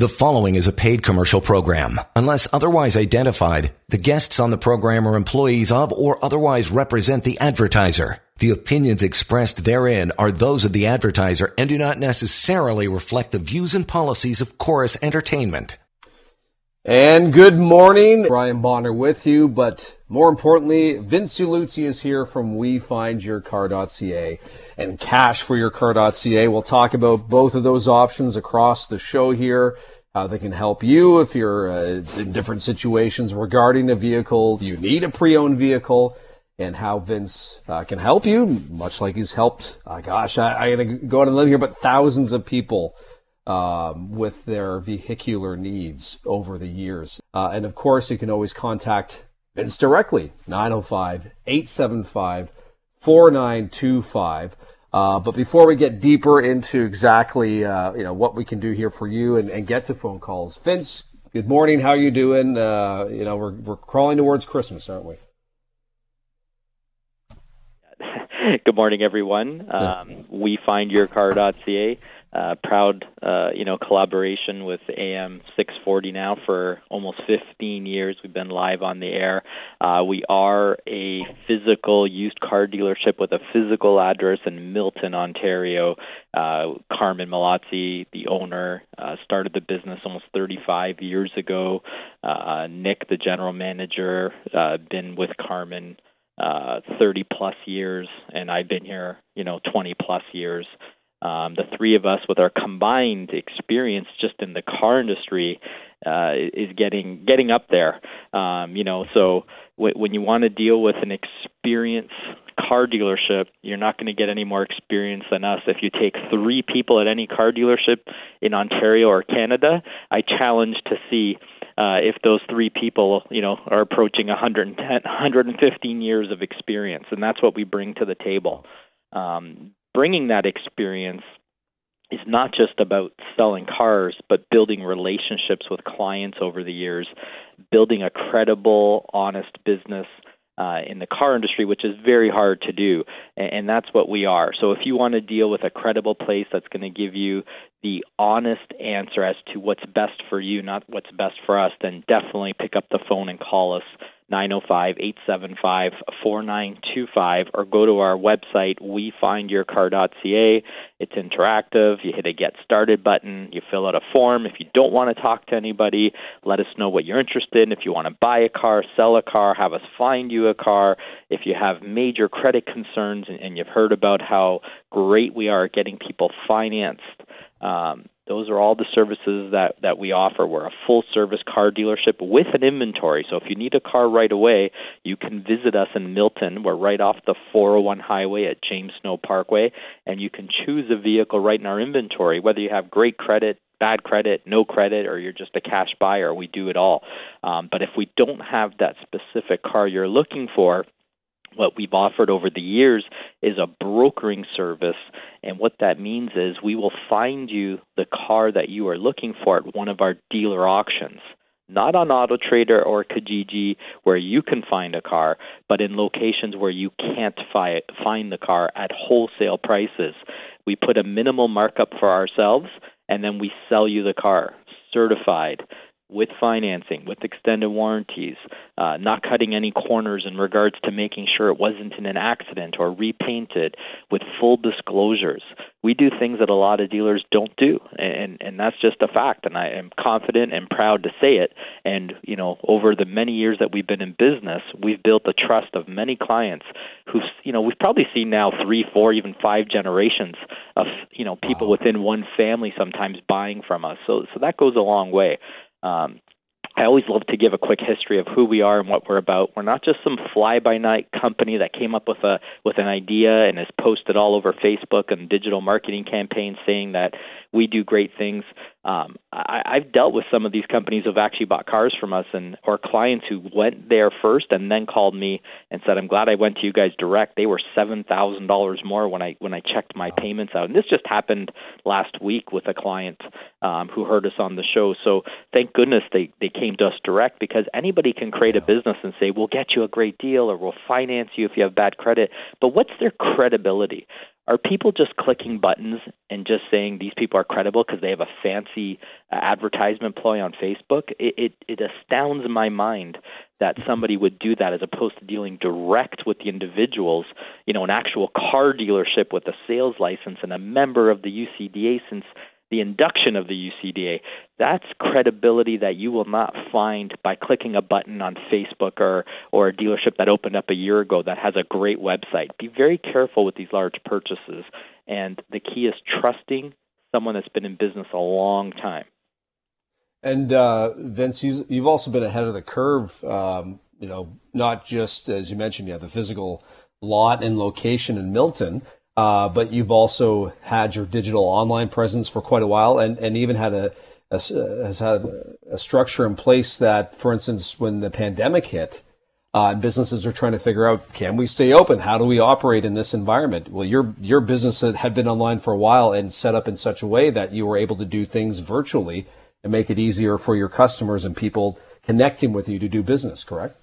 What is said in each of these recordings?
The following is a paid commercial program. Unless otherwise identified, the guests on the program are employees of or otherwise represent the advertiser. The opinions expressed therein are those of the advertiser and do not necessarily reflect the views and policies of Chorus Entertainment. And good morning. Brian Bonner with you, but more importantly, Vince Ieluzzi is here from WeFindYourCar.ca and Cash for Your CashForYourCar.ca. We'll talk about both of those options across the show here. How they can help you if you're uh, in different situations regarding a vehicle. You need a pre-owned vehicle and how Vince uh, can help you, much like he's helped, uh, gosh, I, am going to go out and live here, but thousands of people um, with their vehicular needs over the years. Uh, and of course, you can always contact Vince directly, 905 875 4925. Uh, but before we get deeper into exactly uh, you know what we can do here for you and, and get to phone calls, Vince, good morning. How are you doing? Uh, you know we're we're crawling towards Christmas, aren't we? good morning, everyone. Um, we find yourcar.ca uh, proud, uh, you know, collaboration with AM 640 now for almost 15 years. We've been live on the air. Uh, we are a physical used car dealership with a physical address in Milton, Ontario. Uh, Carmen Malazzi, the owner, uh, started the business almost 35 years ago. Uh, Nick, the general manager, been with Carmen uh, 30 plus years, and I've been here, you know, 20 plus years. Um, the three of us, with our combined experience just in the car industry, uh, is getting getting up there. Um, you know, so w- when you want to deal with an experienced car dealership, you're not going to get any more experience than us. If you take three people at any car dealership in Ontario or Canada, I challenge to see uh, if those three people, you know, are approaching 110, 115 years of experience, and that's what we bring to the table. Um, bringing that experience is not just about selling cars, but building relationships with clients over the years, building a credible, honest business uh, in the car industry, which is very hard to do. And, and that's what we are. So if you want to deal with a credible place that's going to give you the honest answer as to what's best for you, not what's best for us, then definitely pick up the phone and call us 905 875 4925 or go to our website, wefindyourcar.ca. It's interactive. You hit a Get Started button, you fill out a form. If you don't want to talk to anybody, let us know what you're interested in. If you want to buy a car, sell a car, have us find you a car. If you have major credit concerns and, and you've heard about how great we are at getting people financed, um, those are all the services that, that we offer. We're a full service car dealership with an inventory. So if you need a car right away, you can visit us in Milton. We're right off the 401 highway at James Snow Parkway, and you can choose a vehicle right in our inventory, whether you have great credit, bad credit, no credit, or you're just a cash buyer. We do it all. Um, but if we don't have that specific car you're looking for, what we've offered over the years is a brokering service. And what that means is we will find you the car that you are looking for at one of our dealer auctions. Not on AutoTrader or Kijiji where you can find a car, but in locations where you can't fi- find the car at wholesale prices. We put a minimal markup for ourselves and then we sell you the car certified with financing, with extended warranties, uh, not cutting any corners in regards to making sure it wasn't in an accident or repainted, with full disclosures. We do things that a lot of dealers don't do, and and that's just a fact. And I am confident and proud to say it. And you know, over the many years that we've been in business, we've built the trust of many clients who, you know, we've probably seen now three, four, even five generations of you know people wow. within one family sometimes buying from us. So so that goes a long way. Um, I always love to give a quick history of who we are and what we're about. We're not just some fly by night company that came up with a with an idea and has posted all over Facebook and digital marketing campaigns saying that we do great things. Um, I, I've dealt with some of these companies who've actually bought cars from us, and or clients who went there first and then called me and said, "I'm glad I went to you guys direct." They were seven thousand dollars more when I when I checked my payments out, and this just happened last week with a client um, who heard us on the show. So thank goodness they they came to us direct because anybody can create a business and say, "We'll get you a great deal," or "We'll finance you if you have bad credit," but what's their credibility? Are people just clicking buttons and just saying these people are credible because they have a fancy uh, advertisement ploy on Facebook? It, it it astounds my mind that somebody would do that as opposed to dealing direct with the individuals, you know, an actual car dealership with a sales license and a member of the UCDA since the induction of the UCDA. That's credibility that you will not find by clicking a button on Facebook or, or a dealership that opened up a year ago that has a great website. Be very careful with these large purchases. And the key is trusting someone that's been in business a long time. And uh, Vince, you've also been ahead of the curve. Um, you know, not just as you mentioned, you have the physical lot and location in Milton, uh, but you've also had your digital online presence for quite a while, and, and even had a, a has had a structure in place that, for instance, when the pandemic hit, uh, businesses are trying to figure out can we stay open? How do we operate in this environment? Well, your your business had been online for a while and set up in such a way that you were able to do things virtually and make it easier for your customers and people connecting with you to do business. Correct?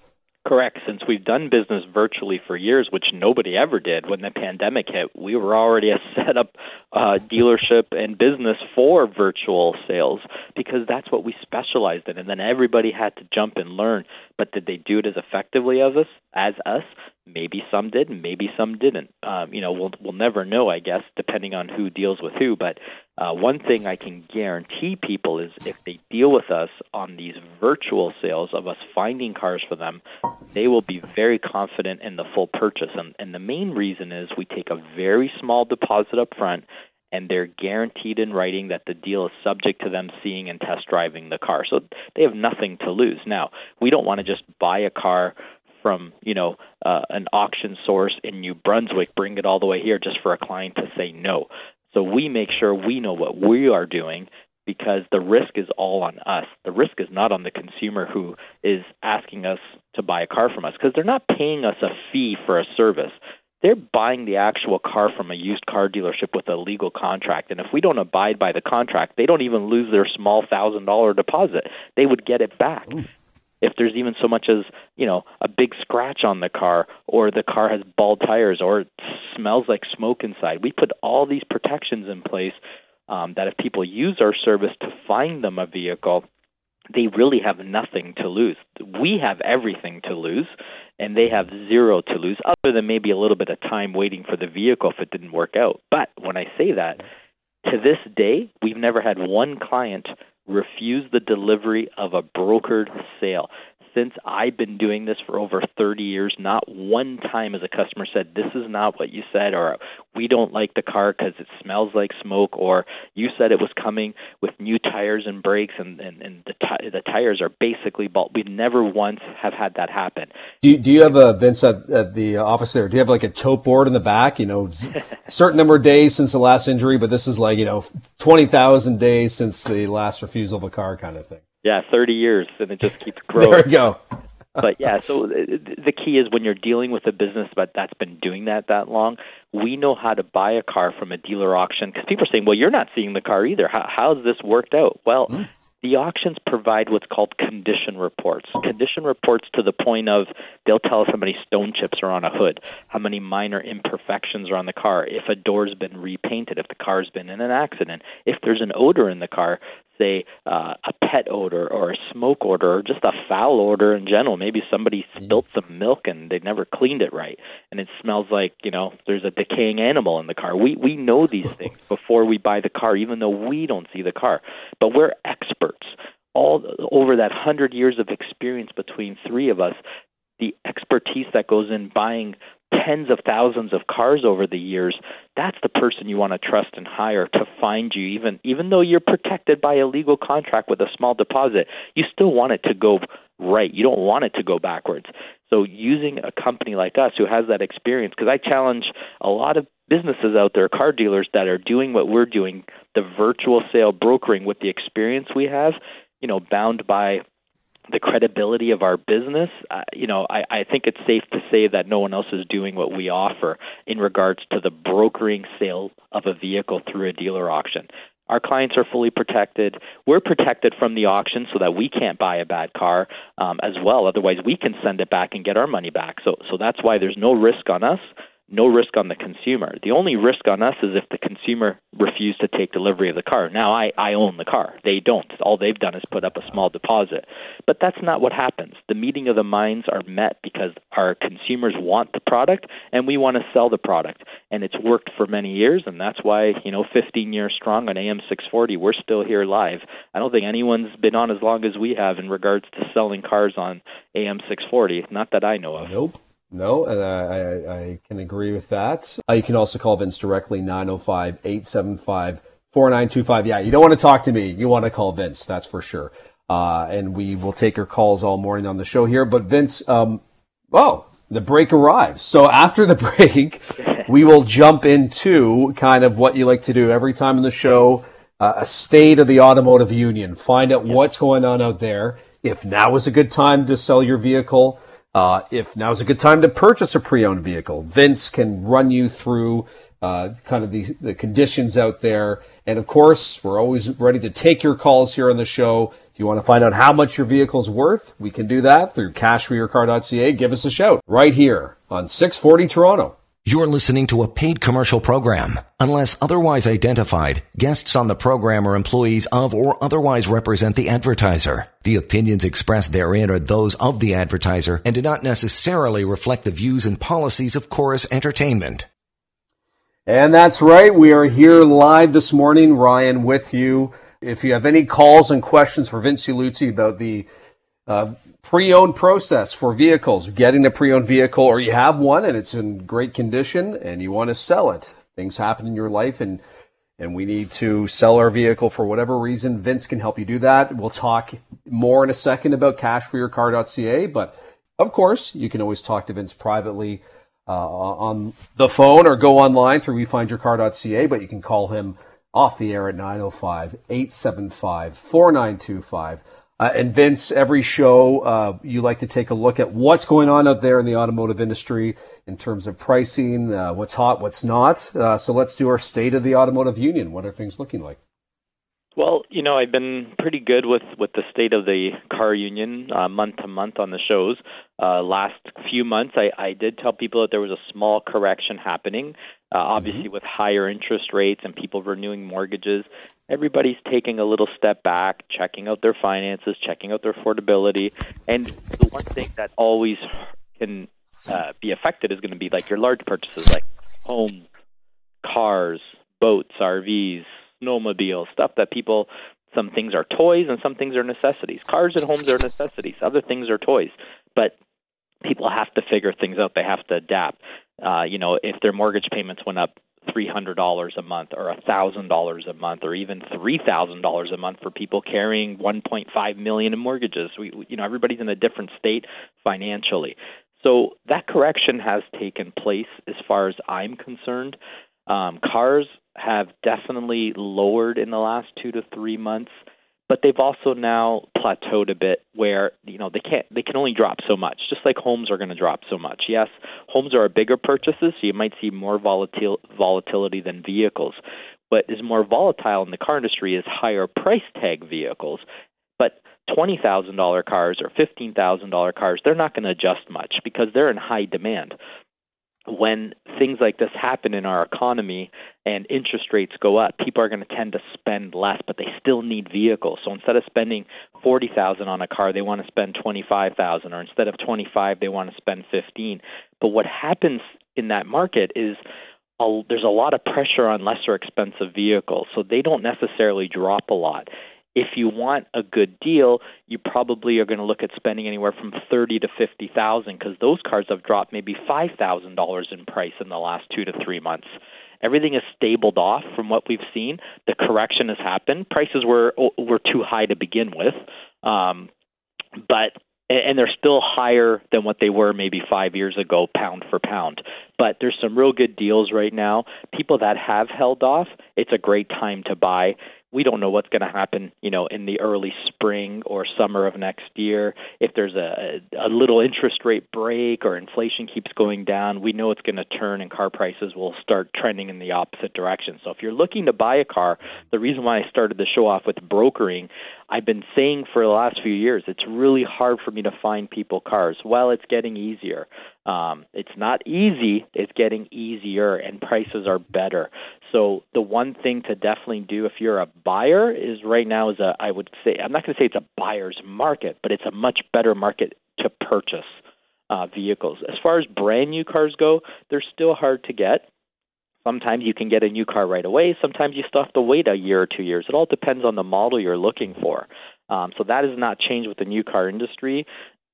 Correct. Since we've done business virtually for years, which nobody ever did when the pandemic hit, we were already a set up uh, dealership and business for virtual sales because that's what we specialized in. And then everybody had to jump and learn. But did they do it as effectively as us? As us? Maybe some did, maybe some didn't. Um, you know, we'll we'll never know, I guess, depending on who deals with who. But uh, one thing I can guarantee people is if they deal with us on these virtual sales of us finding cars for them, they will be very confident in the full purchase. And, and the main reason is we take a very small deposit up front and they're guaranteed in writing that the deal is subject to them seeing and test driving the car. So they have nothing to lose. Now, we don't want to just buy a car from you know uh, an auction source in New Brunswick, bring it all the way here just for a client to say no. So we make sure we know what we are doing because the risk is all on us. The risk is not on the consumer who is asking us to buy a car from us because they're not paying us a fee for a service. They're buying the actual car from a used car dealership with a legal contract. And if we don't abide by the contract, they don't even lose their small thousand dollar deposit. They would get it back. Ooh if there's even so much as you know a big scratch on the car or the car has bald tires or it smells like smoke inside we put all these protections in place um, that if people use our service to find them a vehicle they really have nothing to lose. We have everything to lose and they have zero to lose other than maybe a little bit of time waiting for the vehicle if it didn't work out. But when i say that to this day we've never had one client refuse the delivery of a brokered sale. Since I've been doing this for over 30 years, not one time has a customer said, This is not what you said, or we don't like the car because it smells like smoke, or you said it was coming with new tires and brakes, and, and, and the, t- the tires are basically bald. We never once have had that happen. Do you, do you have a, Vince, at, at the office there, do you have like a tote board in the back? You know, certain number of days since the last injury, but this is like, you know, 20,000 days since the last refusal of a car kind of thing. Yeah, 30 years, and it just keeps growing. there we go. but yeah, so the key is when you're dealing with a business but that's been doing that that long, we know how to buy a car from a dealer auction because people are saying, "Well, you're not seeing the car either. How, how's this worked out?" Well, mm. The auctions provide what's called condition reports. Condition reports to the point of they'll tell us how many stone chips are on a hood, how many minor imperfections are on the car, if a door's been repainted, if the car's been in an accident, if there's an odor in the car, say uh, a pet odor or a smoke odor or just a foul odor in general. Maybe somebody mm. spilt some milk and they never cleaned it right, and it smells like you know there's a decaying animal in the car. We we know these things before we buy the car, even though we don't see the car, but we're experts. All over that hundred years of experience between three of us, the expertise that goes in buying tens of thousands of cars over the years, that's the person you want to trust and hire to find you even even though you're protected by a legal contract with a small deposit, you still want it to go right. You don't want it to go backwards. So using a company like us who has that experience because I challenge a lot of businesses out there, car dealers that are doing what we're doing, the virtual sale brokering with the experience we have, you know, bound by the credibility of our business, uh, you know, I, I think it's safe to say that no one else is doing what we offer in regards to the brokering sale of a vehicle through a dealer auction. Our clients are fully protected. We're protected from the auction so that we can't buy a bad car um, as well. Otherwise, we can send it back and get our money back. So, so that's why there's no risk on us no risk on the consumer. The only risk on us is if the consumer refused to take delivery of the car. Now I, I own the car. They don't. All they've done is put up a small deposit. But that's not what happens. The meeting of the minds are met because our consumers want the product and we want to sell the product. And it's worked for many years and that's why, you know, 15 years strong on AM 640, we're still here live. I don't think anyone's been on as long as we have in regards to selling cars on AM 640, not that I know of. Nope. No, and I, I, I can agree with that. Uh, you can also call Vince directly, 905 875 4925. Yeah, you don't want to talk to me. You want to call Vince, that's for sure. Uh, and we will take your calls all morning on the show here. But Vince, um, oh, the break arrives. So after the break, we will jump into kind of what you like to do every time in the show uh, a state of the automotive union, find out what's going on out there. If now is a good time to sell your vehicle, uh, if now is a good time to purchase a pre-owned vehicle, Vince can run you through uh, kind of the, the conditions out there. And of course, we're always ready to take your calls here on the show. If you want to find out how much your vehicle's worth, we can do that through cashforyourcar.ca. Give us a shout right here on 640 Toronto. You're listening to a paid commercial program. Unless otherwise identified, guests on the program are employees of or otherwise represent the advertiser. The opinions expressed therein are those of the advertiser and do not necessarily reflect the views and policies of Chorus Entertainment. And that's right. We are here live this morning, Ryan, with you. If you have any calls and questions for Vince Luzzi about the uh, pre-owned process for vehicles, getting a pre-owned vehicle, or you have one and it's in great condition and you want to sell it. Things happen in your life and and we need to sell our vehicle for whatever reason. Vince can help you do that. We'll talk more in a second about cashforyourcar.ca, but of course, you can always talk to Vince privately uh, on the phone or go online through wefindyourcar.ca, but you can call him off the air at 905 875 4925. Uh, and Vince, every show, uh, you like to take a look at what's going on out there in the automotive industry in terms of pricing, uh, what's hot, what's not. Uh, so let's do our state of the automotive union. What are things looking like? Well, you know, I've been pretty good with with the state of the car union uh, month to month on the shows. Uh, last few months, I, I did tell people that there was a small correction happening. Uh, obviously, mm-hmm. with higher interest rates and people renewing mortgages, everybody's taking a little step back, checking out their finances, checking out their affordability. And the one thing that always can uh, be affected is going to be like your large purchases, like homes, cars, boats, RVs, snowmobiles, stuff that people. Some things are toys and some things are necessities. Cars and homes are necessities. Other things are toys. But people have to figure things out. They have to adapt. Uh, you know, if their mortgage payments went up $300 a month or a $1,000 a month or even $3,000 a month for people carrying 1.5 million in mortgages. We you know everybody's in a different state financially. So that correction has taken place as far as I'm concerned. Um, cars have definitely lowered in the last 2 to 3 months but they've also now plateaued a bit where you know they can't they can only drop so much just like homes are going to drop so much. Yes homes are bigger purchases so you might see more volatil- volatility than vehicles what is more volatile in the car industry is higher price tag vehicles. But $20,000 cars or $15,000 cars they're not going to adjust much because they're in high demand when things like this happen in our economy and interest rates go up, people are going to tend to spend less, but they still need vehicles. So instead of spending forty thousand on a car, they want to spend twenty five thousand, or instead of twenty five, they want to spend fifteen. But what happens in that market is a, there's a lot of pressure on lesser expensive vehicles, so they don't necessarily drop a lot. If you want a good deal, you probably are going to look at spending anywhere from thirty to fifty thousand because those cars have dropped maybe five thousand dollars in price in the last two to three months. Everything is stabled off from what we've seen. The correction has happened. Prices were were too high to begin with, um, but and they're still higher than what they were maybe five years ago, pound for pound. But there's some real good deals right now. People that have held off, it's a great time to buy we don't know what's going to happen, you know, in the early spring or summer of next year. If there's a, a little interest rate break or inflation keeps going down, we know it's going to turn and car prices will start trending in the opposite direction. So if you're looking to buy a car, the reason why I started the show off with brokering, I've been saying for the last few years, it's really hard for me to find people cars. Well, it's getting easier. Um, it's not easy, it's getting easier, and prices are better. So the one thing to definitely do if you're a buyer is right now is a I would say I'm not going to say it's a buyer's market, but it's a much better market to purchase uh, vehicles. As far as brand new cars go, they're still hard to get. Sometimes you can get a new car right away. Sometimes you still have to wait a year or two years. It all depends on the model you're looking for. Um, so that has not changed with the new car industry.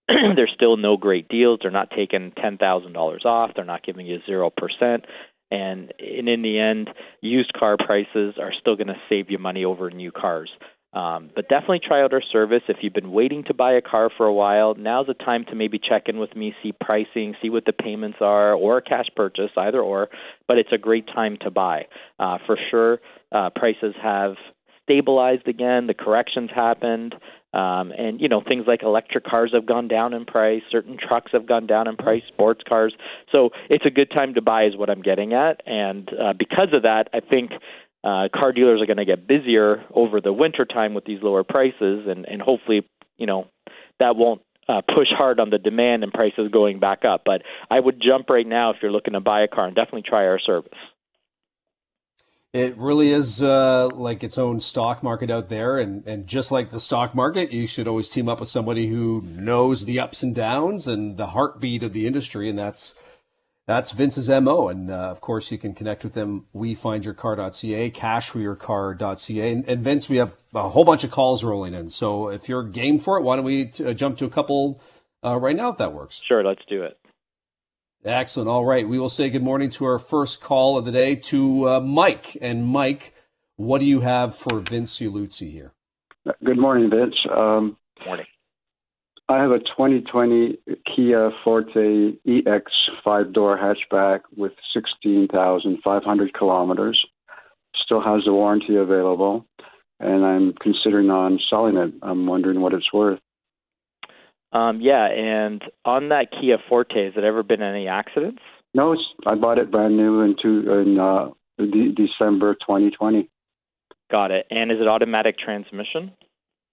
There's still no great deals. They're not taking ten thousand dollars off. They're not giving you zero percent. And, and in the end, used car prices are still going to save you money over new cars. Um, but definitely try out our service. If you've been waiting to buy a car for a while, now's the time to maybe check in with me, see pricing, see what the payments are, or a cash purchase, either or. But it's a great time to buy. Uh, for sure, uh, prices have stabilized again. The corrections happened. Um, and you know things like electric cars have gone down in price, certain trucks have gone down in price, sports cars. So it's a good time to buy, is what I'm getting at. And uh, because of that, I think uh, car dealers are going to get busier over the winter time with these lower prices, and and hopefully, you know, that won't uh, push hard on the demand and prices going back up. But I would jump right now if you're looking to buy a car and definitely try our service. It really is uh, like its own stock market out there, and and just like the stock market, you should always team up with somebody who knows the ups and downs and the heartbeat of the industry, and that's that's Vince's mo. And uh, of course, you can connect with them. We find your car.ca, cashforyourcar.ca, and, and Vince, we have a whole bunch of calls rolling in. So if you're game for it, why don't we t- uh, jump to a couple uh, right now if that works? Sure, let's do it. Excellent. All right. We will say good morning to our first call of the day to uh, Mike. And Mike, what do you have for Vince Ieluzzi here? Good morning, Vince. Um, morning. I have a 2020 Kia Forte EX five door hatchback with 16,500 kilometers. Still has the warranty available, and I'm considering on selling it. I'm wondering what it's worth. Um, yeah, and on that Kia Forte, has it ever been any accidents? No, it's, I bought it brand new in, two, in uh, de- December 2020. Got it. And is it automatic transmission?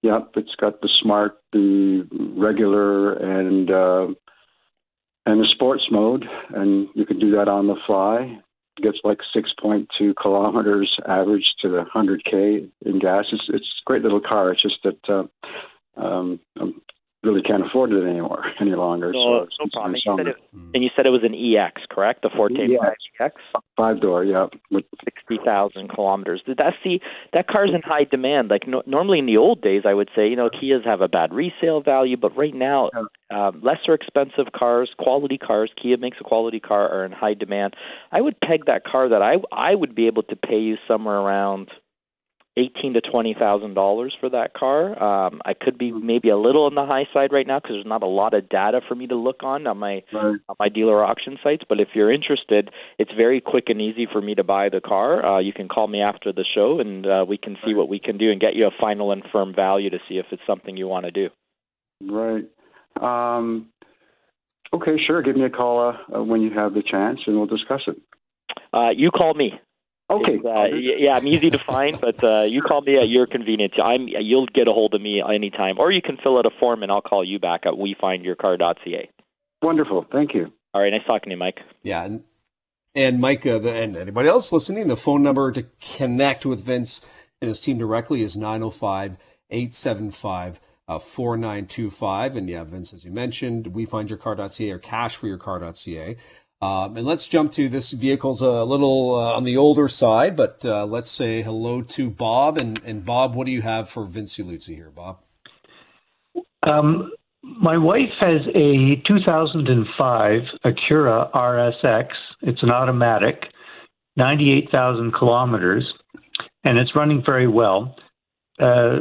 Yep, it's got the smart, the regular, and uh, and the sports mode, and you can do that on the fly. It gets like 6.2 kilometers average to the 100k in gas. It's it's a great little car. It's just that uh, um, I'm really can't afford it anymore any longer. No, so no problem. And you, said it, and you said it was an EX, correct? The Forte yeah. EX. Five door, yeah. With sixty thousand kilometers. Did that see that car's in high demand? Like no, normally in the old days, I would say you know Kias have a bad resale value, but right now, um, lesser expensive cars, quality cars, Kia makes a quality car, are in high demand. I would peg that car that I I would be able to pay you somewhere around eighteen to twenty thousand dollars for that car. Um, I could be maybe a little on the high side right now because there's not a lot of data for me to look on on my right. on my dealer auction sites. But if you're interested, it's very quick and easy for me to buy the car. Uh, you can call me after the show and uh, we can see what we can do and get you a final and firm value to see if it's something you want to do. Right. Um, okay, sure. Give me a call uh, when you have the chance, and we'll discuss it. Uh, you call me. Okay. Uh, yeah, I'm easy to find, but uh, you call me at your convenience. I'm you'll get a hold of me anytime, or you can fill out a form and I'll call you back at wefindyourcar.ca. Wonderful, thank you. All right, nice talking to you, Mike. Yeah, and, and Mike, uh, the, and anybody else listening, the phone number to connect with Vince and his team directly is 905 875 uh, 4925. And yeah, Vince, as you mentioned, wefindyourcar.ca or cashforyourcar.ca. Um, and let's jump to this vehicle's a little uh, on the older side, but uh, let's say hello to Bob. And, and Bob, what do you have for Vince Luzzi here, Bob? Um, my wife has a 2005 Acura RSX. It's an automatic, 98,000 kilometers, and it's running very well. Uh,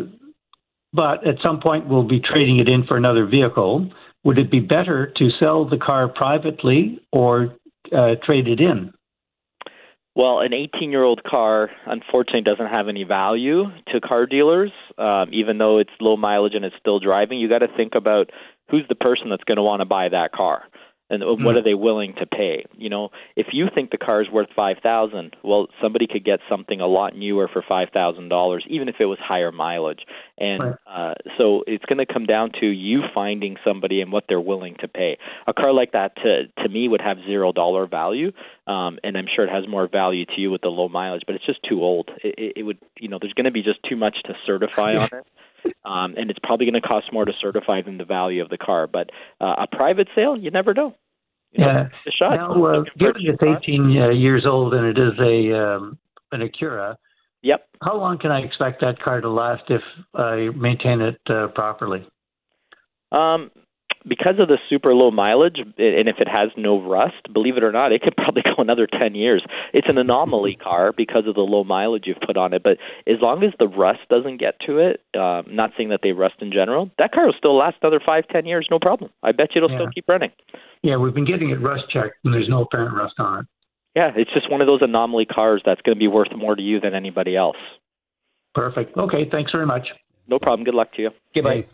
but at some point, we'll be trading it in for another vehicle would it be better to sell the car privately or uh, trade it in? Well, an 18 year old car unfortunately doesn't have any value to car dealers, um, even though it's low mileage and it's still driving. You got to think about who's the person that's going to want to buy that car. And what mm. are they willing to pay? You know if you think the car is worth 5000 well somebody could get something a lot newer for $5000 even if it was higher mileage. And right. uh, so it's going to come down to you finding somebody and what they're willing to pay. A car like that to to me would have zero dollar value um, and i'm sure it has more value to you with the low mileage but it's just too old. It, it, it would you know there's going to be just too much to certify on it um, and it's probably going to cost more to certify than the value of the car. But uh, a private sale, you never know. You know, yeah. Now, uh, given it's 18 uh, years old and it is a um, an Acura, yep. How long can I expect that car to last if I maintain it uh, properly? Um, because of the super low mileage, and if it has no rust, believe it or not, it could probably go another 10 years. It's an anomaly car because of the low mileage you've put on it, but as long as the rust doesn't get to it, uh, not saying that they rust in general, that car will still last another five, ten years, no problem. I bet you it'll yeah. still keep running. Yeah, we've been getting it rust checked, and there's no apparent rust on it. Yeah, it's just one of those anomaly cars that's going to be worth more to you than anybody else. Perfect. Okay, thanks very much. No problem. Good luck to you. Goodbye.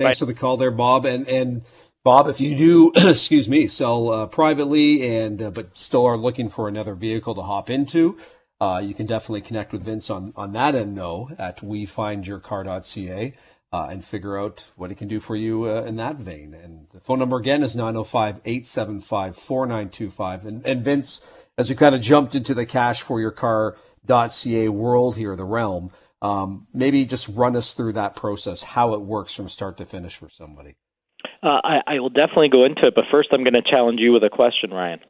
Thanks for the call there, Bob. And and Bob, if you do, excuse me, sell uh, privately and uh, but still are looking for another vehicle to hop into, uh, you can definitely connect with Vince on on that end though at wefindyourcar.ca. Uh, and figure out what he can do for you uh, in that vein. And the phone number again is 905 875 4925. And Vince, as we kind of jumped into the cash for your car.ca world here, the realm, um, maybe just run us through that process, how it works from start to finish for somebody. Uh, I, I will definitely go into it, but first I'm going to challenge you with a question, Ryan.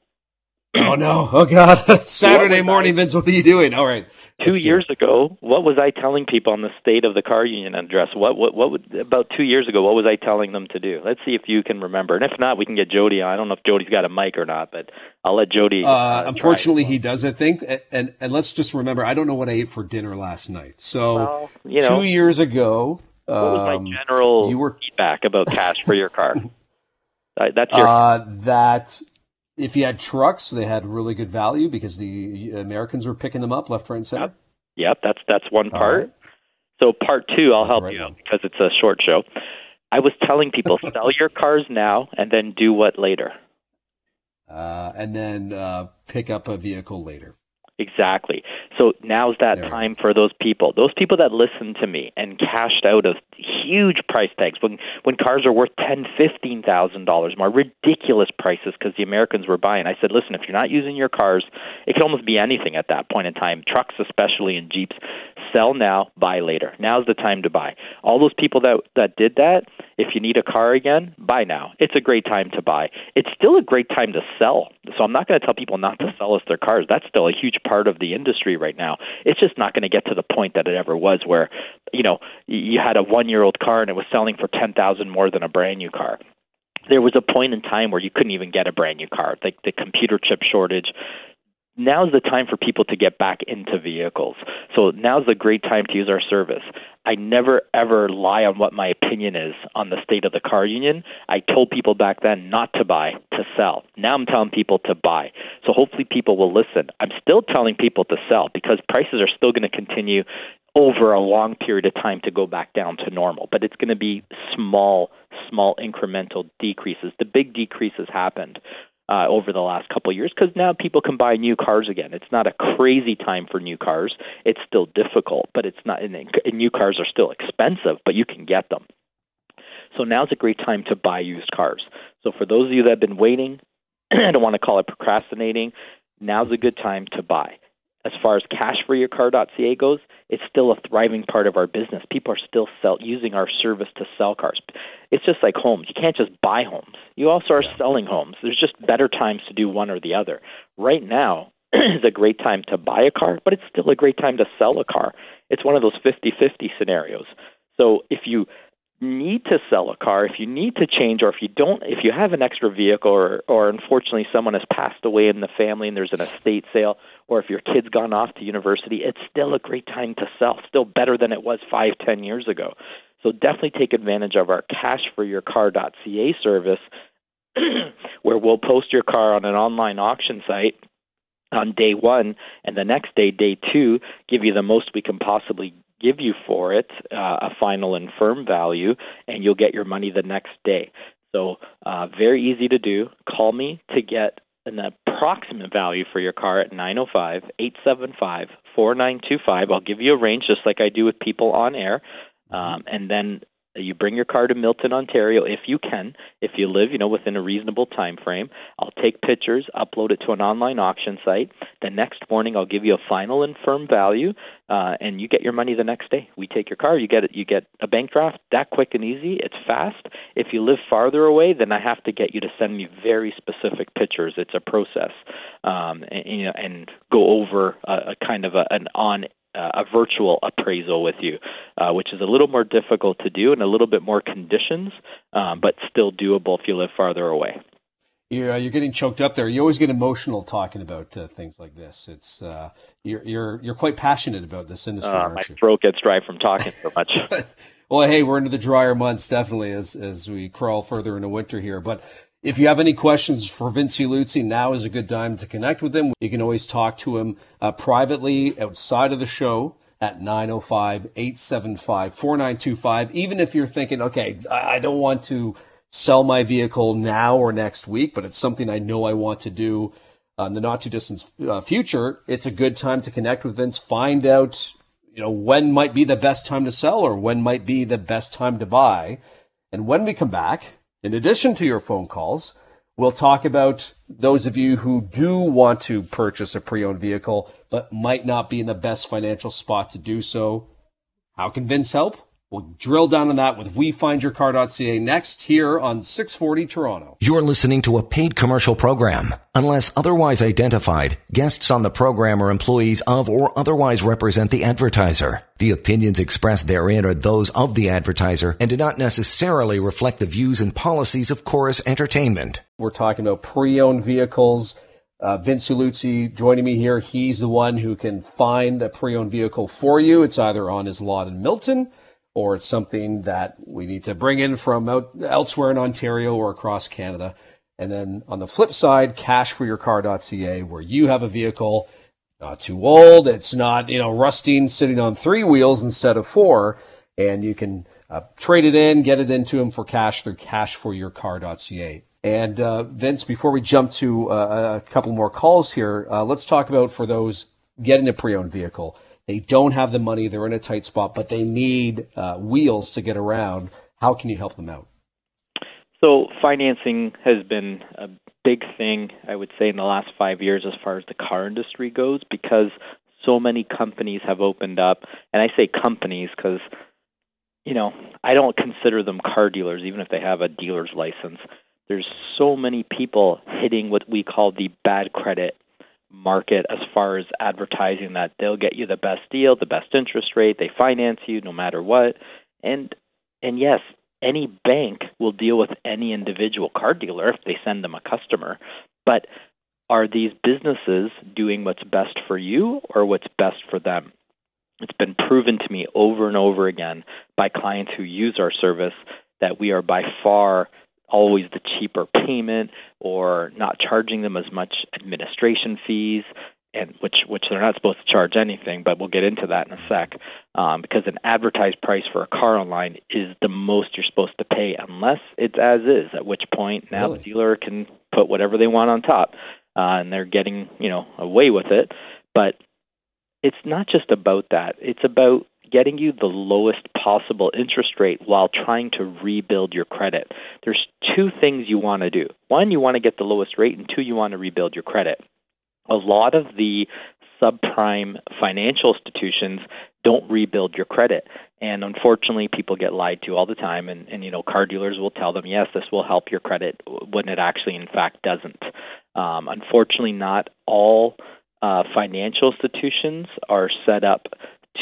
oh no! Oh God! Saturday morning, Vince. What are you doing? All right. Two years ago, what was I telling people on the state of the car union address? What what what would about two years ago? What was I telling them to do? Let's see if you can remember, and if not, we can get Jody on. I don't know if Jody's got a mic or not, but I'll let Jody. Uh, uh, unfortunately, he does. I think, and, and, let's just remember, I don't know what I ate for dinner last night. So well, you know, two years ago, what was my um, general you were... feedback about cash for your car? that's your uh, that if you had trucks, they had really good value because the Americans were picking them up left, right, and center. Yep, yep that's that's one part. Right. So part two, I'll that's help right you out because it's a short show. I was telling people sell your cars now and then do what later. Uh, and then uh, pick up a vehicle later. Exactly. So now's that there. time for those people. Those people that listened to me and cashed out of huge price tags when when cars are worth ten, fifteen thousand dollars more, ridiculous prices because the Americans were buying. I said, listen, if you're not using your cars, it can almost be anything at that point in time. Trucks, especially and Jeeps, sell now, buy later. Now's the time to buy. All those people that that did that, if you need a car again, buy now. It's a great time to buy. It's still a great time to sell. So I'm not going to tell people not to sell us their cars. That's still a huge part of the industry right now. It's just not going to get to the point that it ever was where, you know, you had a 1-year-old car and it was selling for 10,000 more than a brand new car there was a point in time where you couldn't even get a brand new car. Like the computer chip shortage, now's the time for people to get back into vehicles. So now's the great time to use our service. I never ever lie on what my opinion is on the state of the car union. I told people back then not to buy, to sell. Now I'm telling people to buy. So hopefully people will listen. I'm still telling people to sell because prices are still going to continue over a long period of time to go back down to normal, but it's going to be small, small incremental decreases. The big decreases happened uh, over the last couple of years because now people can buy new cars again. It's not a crazy time for new cars. It's still difficult, but it's not. And, new cars are still expensive, but you can get them. So now's a great time to buy used cars. So for those of you that have been waiting, I don't want to call it procrastinating. Now's a good time to buy as far as cashforyourcar.ca goes, it's still a thriving part of our business. People are still sell, using our service to sell cars. It's just like homes. You can't just buy homes. You also are selling homes. There's just better times to do one or the other. Right now is a great time to buy a car, but it's still a great time to sell a car. It's one of those 50-50 scenarios. So if you need to sell a car, if you need to change, or if you don't, if you have an extra vehicle, or, or unfortunately someone has passed away in the family and there's an estate sale, or if your kid's gone off to university, it's still a great time to sell, still better than it was five, ten years ago. So definitely take advantage of our Cash for Your cashforyourcar.ca service, where we'll post your car on an online auction site on day one, and the next day, day two, give you the most we can possibly give you for it, uh, a final and firm value, and you'll get your money the next day. So, uh, very easy to do. Call me to get an approximate value for your car at 905 875 4925. I'll give you a range just like I do with people on air. Um, and then you bring your car to Milton, Ontario, if you can. If you live, you know, within a reasonable time frame, I'll take pictures, upload it to an online auction site. The next morning, I'll give you a final and firm value, uh, and you get your money the next day. We take your car, you get it, you get a bank draft. That quick and easy. It's fast. If you live farther away, then I have to get you to send me very specific pictures. It's a process, um, and, you know, and go over a, a kind of a, an on uh, a virtual appraisal with you, uh, which is a little more difficult to do and a little bit more conditions, um, but still doable if you live farther away. You're, uh, you're getting choked up there. You always get emotional talking about uh, things like this. It's uh, you're you're you're quite passionate about this industry. Uh, my throat gets dry from talking so much. well, hey, we're into the drier months definitely as as we crawl further into winter here, but if you have any questions for Vince Luzzi, now is a good time to connect with him. You can always talk to him uh, privately outside of the show at 905-875-4925. Even if you're thinking, okay, I don't want to sell my vehicle now or next week, but it's something I know I want to do in the not too distant uh, future, it's a good time to connect with Vince, find out, you know, when might be the best time to sell or when might be the best time to buy. And when we come back, in addition to your phone calls, we'll talk about those of you who do want to purchase a pre-owned vehicle, but might not be in the best financial spot to do so. How can Vince help? We'll drill down on that with WeFindYourCar.ca next here on 640 Toronto. You're listening to a paid commercial program. Unless otherwise identified, guests on the program are employees of or otherwise represent the advertiser. The opinions expressed therein are those of the advertiser and do not necessarily reflect the views and policies of Chorus Entertainment. We're talking about pre-owned vehicles. Uh, Vince Luzzi joining me here. He's the one who can find a pre-owned vehicle for you. It's either on his lot in Milton or it's something that we need to bring in from out, elsewhere in Ontario or across Canada. And then on the flip side, cashforyourcar.ca, where you have a vehicle not too old, it's not you know rusting, sitting on three wheels instead of four, and you can uh, trade it in, get it into them for cash through cashforyourcar.ca. And uh, Vince, before we jump to uh, a couple more calls here, uh, let's talk about for those getting a pre-owned vehicle they don't have the money, they're in a tight spot, but they need uh, wheels to get around. How can you help them out? So, financing has been a big thing, I would say, in the last five years as far as the car industry goes, because so many companies have opened up. And I say companies because, you know, I don't consider them car dealers, even if they have a dealer's license. There's so many people hitting what we call the bad credit market as far as advertising that they'll get you the best deal, the best interest rate, they finance you no matter what. And and yes, any bank will deal with any individual car dealer if they send them a customer. But are these businesses doing what's best for you or what's best for them? It's been proven to me over and over again by clients who use our service that we are by far always the cheaper payment or not charging them as much administration fees and which which they're not supposed to charge anything, but we'll get into that in a sec. Um, because an advertised price for a car online is the most you're supposed to pay, unless it's as is. At which point now really? the dealer can put whatever they want on top, uh, and they're getting you know away with it. But it's not just about that. It's about getting you the lowest possible interest rate while trying to rebuild your credit. There's two things you want to do. One, you want to get the lowest rate, and two, you want to rebuild your credit. A lot of the subprime financial institutions don't rebuild your credit. And unfortunately, people get lied to all the time. And, and you know, car dealers will tell them, yes, this will help your credit when it actually, in fact, doesn't. Um, unfortunately, not all uh, financial institutions are set up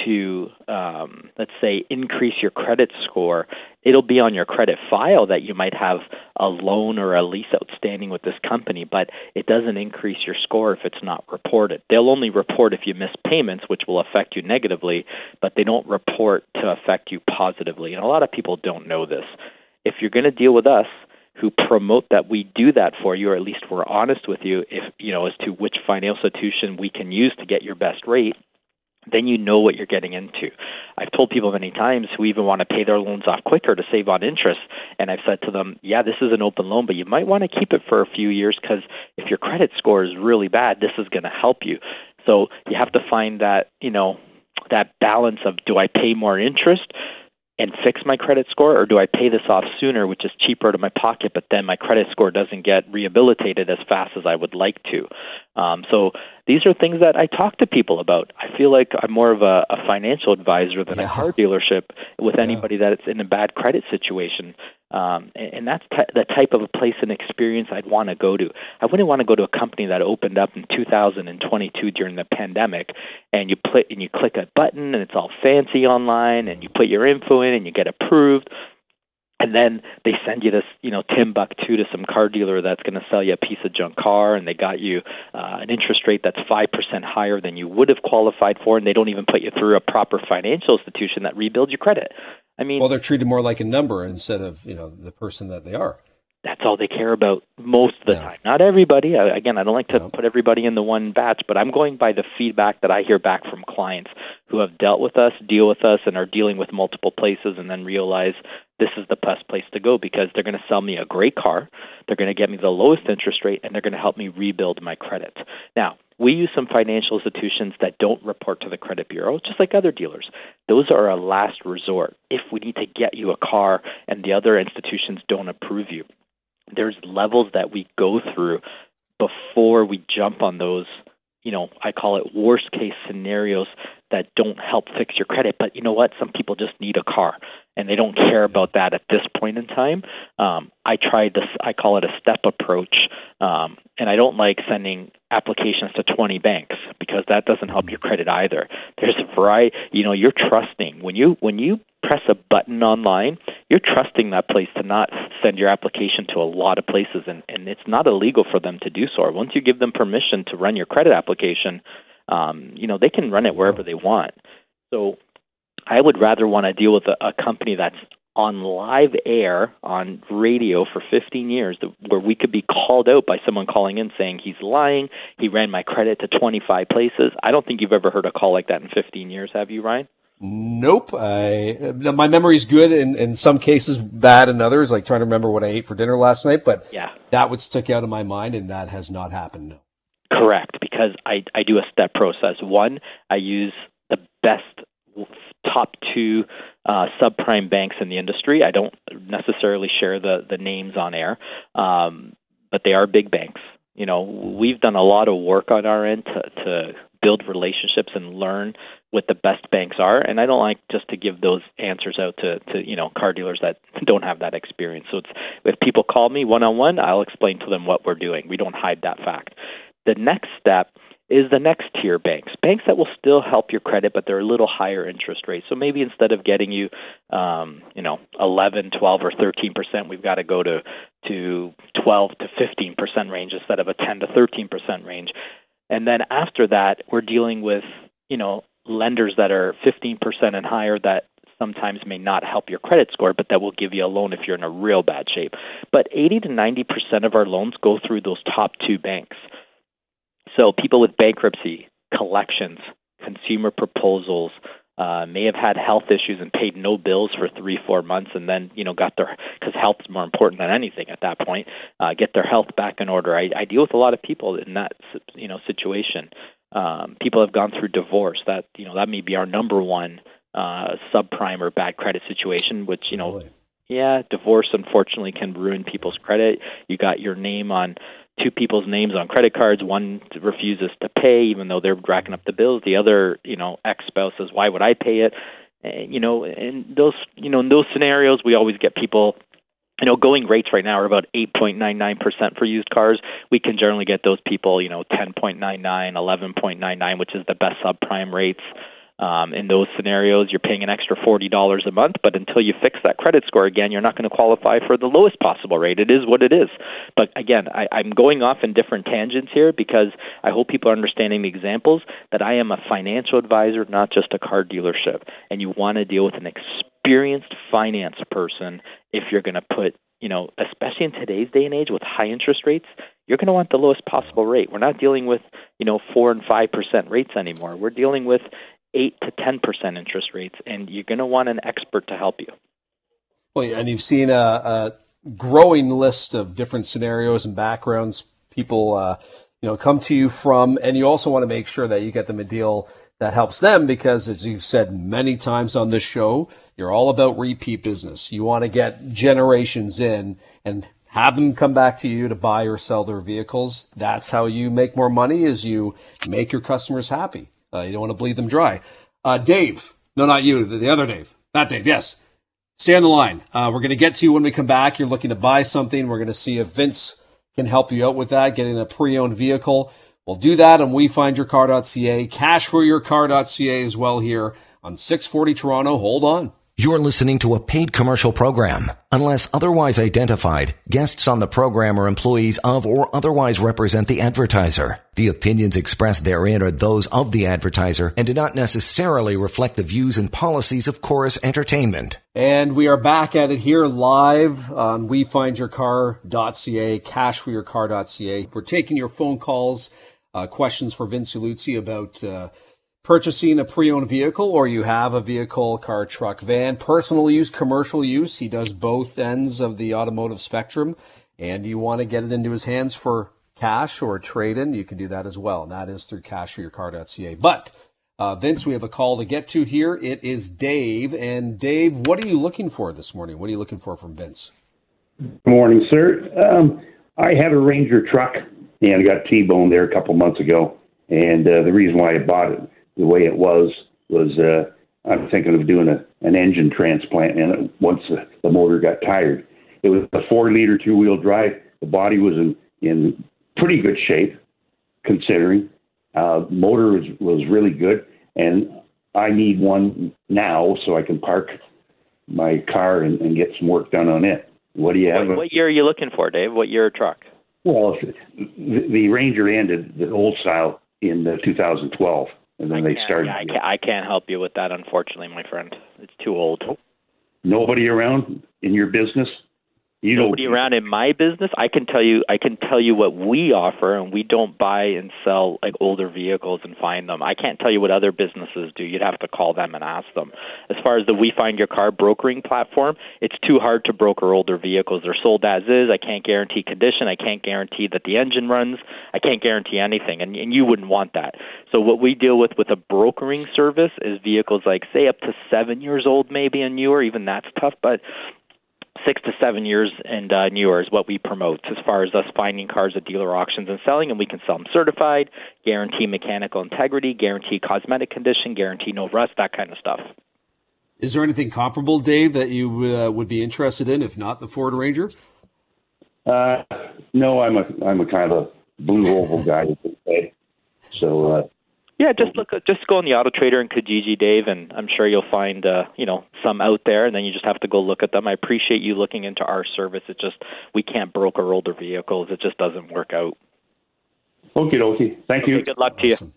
to, um, let's say, increase your credit score, it'll be on your credit file that you might have a loan or a lease outstanding with this company, but it doesn't increase your score if it's not reported. They'll only report if you miss payments, which will affect you negatively, but they don't report to affect you positively. And a lot of people don't know this. If you're going to deal with us, who promote that we do that for you, or at least we're honest with you, if you know as to which financial institution we can use to get your best rate then you know what you're getting into. I've told people many times who even want to pay their loans off quicker to save on interest, And I've said to them, yeah, this is an open loan, but you might want to keep it for a few years because if your credit score is really bad, this is going to help you. So you have to find that, you know, that balance of do I pay more interest and fix my credit score, or do I pay this off sooner, which is cheaper to my pocket, but then my credit score doesn't get rehabilitated as fast as I would like to? Um, so these are things that I talk to people about. I feel like I'm more of a, a financial advisor than yeah. a car dealership with yeah. anybody that's in a bad credit situation. Um, and, and that's t- the type of a place and experience I'd want to go to. I wouldn't want to go to a company that opened up in 2022 during the pandemic, and you put and you click a button and it's all fancy online, and you put your info in and you get approved and then they send you this, you know, Timbuktu to some car dealer that's going to sell you a piece of junk car, and they got you uh, an interest rate that's five percent higher than you would have qualified for, and they don't even put you through a proper financial institution that rebuilds your credit. I mean, well, they're treated more like a number instead of you know the person that they are. That's all they care about most of the yeah. time. Not everybody. I, Again, I don't like to no. put everybody in the one batch, but I'm going by the feedback that I hear back from clients who have dealt with us, deal with us, and are dealing with multiple places, and then realize this is the best place to go because they're going to sell me a great car, they're going to get me the lowest interest rate, and they're going to help me rebuild my credit. Now, we use some financial institutions that don't report to the credit bureau, just like other dealers. Those are a last resort if we need to get you a car and the other institutions don't approve you. There's levels that we go through before we jump on those, you know, I call it worst case scenarios that don't help fix your credit. But you know what? Some people just need a car and they don't care about that at this point in time. Um, I tried this. I call it a step approach, um, and I don't like sending applications to 20 banks because that doesn't help your credit either. There's a variety. You know, you're trusting when you when you press a button online, you're trusting that place to not send your application to a lot of places, and and it's not illegal for them to do so. Once you give them permission to run your credit application, um, you know they can run it wherever they want. So I would rather want to deal with a, a company that's on live air on radio for 15 years where we could be called out by someone calling in saying he's lying, he ran my credit to 25 places. I don't think you've ever heard a call like that in 15 years, have you, Ryan? Nope. I uh, my memory's good in, in some cases, bad in others, like trying to remember what I ate for dinner last night, but yeah. that would stick out in my mind and that has not happened. No. Correct, because I I do a step process. One, I use the best top two uh, subprime banks in the industry. I don't necessarily share the the names on air, um, but they are big banks. You know, we've done a lot of work on our end to, to build relationships and learn what the best banks are. And I don't like just to give those answers out to, to you know car dealers that don't have that experience. So it's if people call me one on one, I'll explain to them what we're doing. We don't hide that fact. The next step is the next tier banks, banks that will still help your credit, but they're a little higher interest rates. So maybe instead of getting you, um, you know, 11, 12, or 13 percent, we've got to go to to 12 to 15 percent range instead of a 10 to 13 percent range. And then after that, we're dealing with, you know, lenders that are 15 percent and higher that sometimes may not help your credit score, but that will give you a loan if you're in a real bad shape. But 80 to 90 percent of our loans go through those top two banks. So people with bankruptcy, collections, consumer proposals, uh, may have had health issues and paid no bills for three, four months, and then you know got their because health is more important than anything at that point. Uh, get their health back in order. I, I deal with a lot of people in that you know situation. Um, people have gone through divorce. That you know that may be our number one uh, subprime or bad credit situation, which you know. Really? Yeah, divorce unfortunately can ruin people's credit. You got your name on two people's names on credit cards. One refuses to pay, even though they're racking up the bills. The other, you know, ex spouse says, "Why would I pay it?" And, you know, in those, you know, in those scenarios, we always get people. You know, going rates right now are about 8.99% for used cars. We can generally get those people, you know, 10.99, 11.99, which is the best subprime rates. Um, in those scenarios, you're paying an extra forty dollars a month, but until you fix that credit score again, you're not going to qualify for the lowest possible rate. It is what it is. But again, I, I'm going off in different tangents here because I hope people are understanding the examples that I am a financial advisor, not just a car dealership, and you want to deal with an experienced finance person if you're going to put you know, especially in today's day and age with high interest rates, you're going to want the lowest possible rate. We're not dealing with, you know, 4 and 5% rates anymore. We're dealing with eight to ten percent interest rates, and you're going to want an expert to help you. Well, and you've seen a, a growing list of different scenarios and backgrounds people, uh, you know, come to you from, and you also want to make sure that you get them a deal that helps them because, as you've said many times on this show, you're all about repeat business. You want to get generations in and have them come back to you to buy or sell their vehicles. That's how you make more money is you make your customers happy. Uh, you don't want to bleed them dry. Uh, Dave, no, not you, the, the, other Dave, not Dave. Yes. Stay on the line. Uh, we're going to get to you when we come back. You're looking to buy something. We're going to see if Vince can help you out with that, getting a pre-owned vehicle. We'll do that on wefindyourcar.ca, cashforyourcar.ca as well here on 640 Toronto. Hold on. You're listening to a paid commercial program. Unless otherwise identified, guests on the program are employees of or otherwise represent the advertiser. The opinions expressed therein are those of the advertiser and do not necessarily reflect the views and policies of Chorus Entertainment. And we are back at it here live on wefindyourcar.ca, cashforyourcar.ca. We're taking your phone calls, uh, questions for Vince Ieluzzi about uh, purchasing a pre-owned vehicle or you have a vehicle, car, truck, van, personal use, commercial use. He does both ends of the automotive spectrum and you want to get it into his hands for cash or trade in, you can do that as well. And that is through cashforyourcar.ca. But uh, Vince, we have a call to get to here. It is Dave. And Dave, what are you looking for this morning? What are you looking for from Vince? Good morning, sir. Um, I had a Ranger truck and got T-boned there a couple months ago. And uh, the reason why I bought it the way it was was uh, I'm thinking of doing a, an engine transplant in it once the, the motor got tired. It was a four liter two wheel drive. The body was in, in pretty good shape considering. Uh, motor was, was really good, and I need one now so I can park my car and, and get some work done on it. What do you have? What, what year are you looking for, Dave? What year truck? Well, the, the Ranger ended the old style in uh, 2012 and then I they started. Yeah, I, can't, I can't help you with that, unfortunately, my friend. It's too old. Nobody around in your business you nobody around in my business i can tell you i can tell you what we offer and we don't buy and sell like older vehicles and find them. I can't tell you what other businesses do. You'd have to call them and ask them. As far as the we find your car brokering platform it's too hard to broker older vehicles. They're sold as is. I can't guarantee condition. I can't guarantee that the engine runs. I can't guarantee anything and, and you wouldn't want that. So what we deal with with a brokering service is vehicles like say up to seven years old maybe and newer even that's tough but six to seven years and uh, newer is what we promote as far as us finding cars at dealer auctions and selling, and we can sell them certified, guarantee mechanical integrity, guarantee cosmetic condition, guarantee no rust, that kind of stuff. Is there anything comparable, Dave, that you uh, would be interested in, if not the Ford Ranger? Uh, no, I'm a I'm a kind of a blue oval guy. So uh, yeah, just look. Just go on the Auto Trader and Kijiji, Dave, and I'm sure you'll find uh, you know some out there, and then you just have to go look at them. I appreciate you looking into our service. It's just we can't broker older vehicles. It just doesn't work out. Okay, okay. Thank okay, you. Good luck to awesome.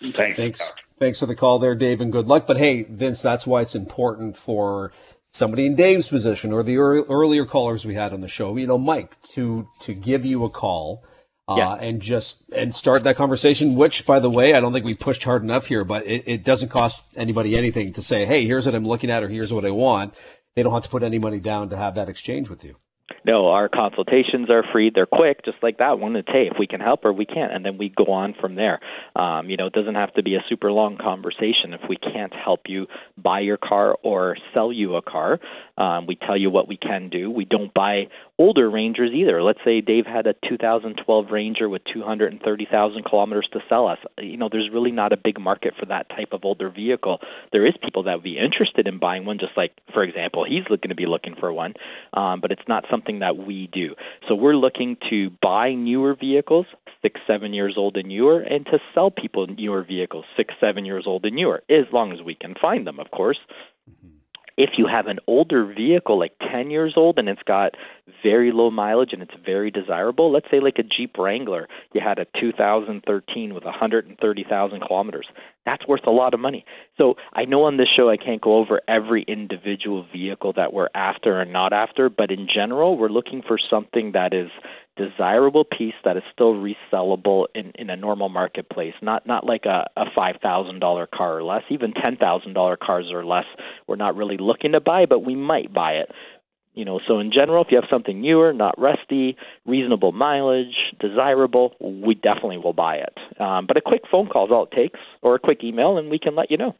you. Thanks. Thanks. Thanks for the call there, Dave, and good luck. But hey, Vince, that's why it's important for somebody in Dave's position or the earlier callers we had on the show, you know, Mike, to to give you a call uh, yeah. and just and start that conversation. Which, by the way, I don't think we pushed hard enough here, but it, it doesn't cost anybody anything to say, "Hey, here's what I'm looking at," or "Here's what I want." They don't have to put any money down to have that exchange with you. No, our consultations are free. They're quick, just like that one. It's hey, if we can help or we can't, and then we go on from there. Um, you know, it doesn't have to be a super long conversation. If we can't help you buy your car or sell you a car, um, we tell you what we can do. We don't buy older Rangers either. Let's say Dave had a 2012 Ranger with 230,000 kilometers to sell us. You know, there's really not a big market for that type of older vehicle. There is people that would be interested in buying one, just like, for example, he's looking to be looking for one, um, but it's not something that we do. So we're looking to buy newer vehicles, six, seven years old and newer, and to sell people newer vehicles, six, seven years old and newer, as long as we can find them, of course. Mm-hmm if you have an older vehicle like 10 years old and it's got very low mileage and it's very desirable let's say like a jeep wrangler you had a 2013 with 130000 kilometers. That's worth a lot of money. So i know on this show i can't go over every individual vehicle that we're after or not after but in general we're looking for something that is desirable piece that is still resellable in, in a normal marketplace, not not like a, a five thousand dollar car or less, even ten thousand dollar cars or less. We're not really looking to buy, but we might buy it. You know, so in general, if you have something newer, not rusty, reasonable mileage, desirable, we definitely will buy it. Um, but a quick phone call is all it takes, or a quick email, and we can let you know.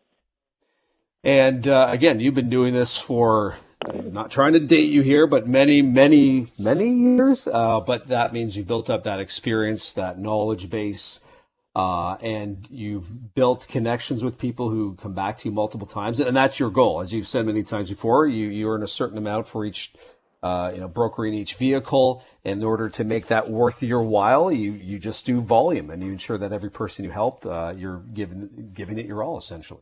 And uh, again, you've been doing this for I'm not trying to date you here, but many, many, many years. Uh, but that means you've built up that experience, that knowledge base, uh, and you've built connections with people who come back to you multiple times. And that's your goal, as you've said many times before. You you earn a certain amount for each. Uh, you know, brokering each vehicle. In order to make that worth your while, you you just do volume, and you ensure that every person you help, uh, you're giving giving it your all, essentially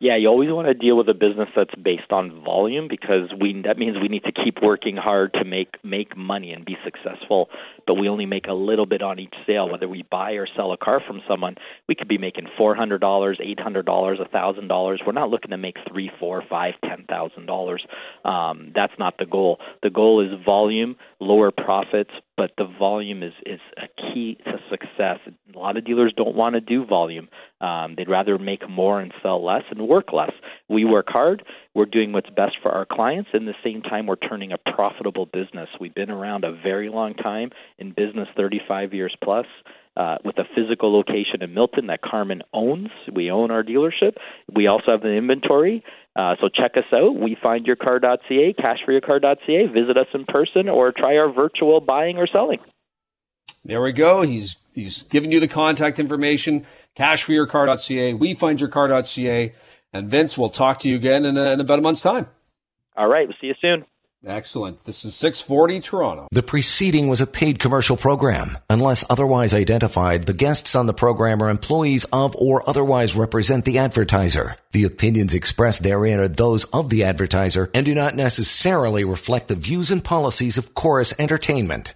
yeah, you always want to deal with a business that's based on volume because we that means we need to keep working hard to make make money and be successful. But we only make a little bit on each sale. Whether we buy or sell a car from someone, we could be making four hundred dollars, eight hundred dollars, a thousand dollars. We're not looking to make three, four, five, ten thousand dollars. Um, that's not the goal. The goal is volume, lower profits, but the volume is is a key to success. A lot of dealers don't want to do volume. Um, they'd rather make more and sell less and work less. We work hard. We're doing what's best for our clients. And at the same time, we're turning a profitable business. We've been around a very long time in business, 35 years plus. Uh, with a physical location in Milton that Carmen owns. We own our dealership. We also have the inventory. Uh, so check us out. We find your car.ca, cashforyourcar.ca. Visit us in person or try our virtual buying or selling. There we go. He's he's giving you the contact information. Cashforyourcar.ca. We find your car.ca. And Vince, we'll talk to you again in, a, in about a month's time. All right. We'll see you soon. Excellent. This is 640 Toronto. The preceding was a paid commercial program. Unless otherwise identified, the guests on the program are employees of or otherwise represent the advertiser. The opinions expressed therein are those of the advertiser and do not necessarily reflect the views and policies of Chorus Entertainment.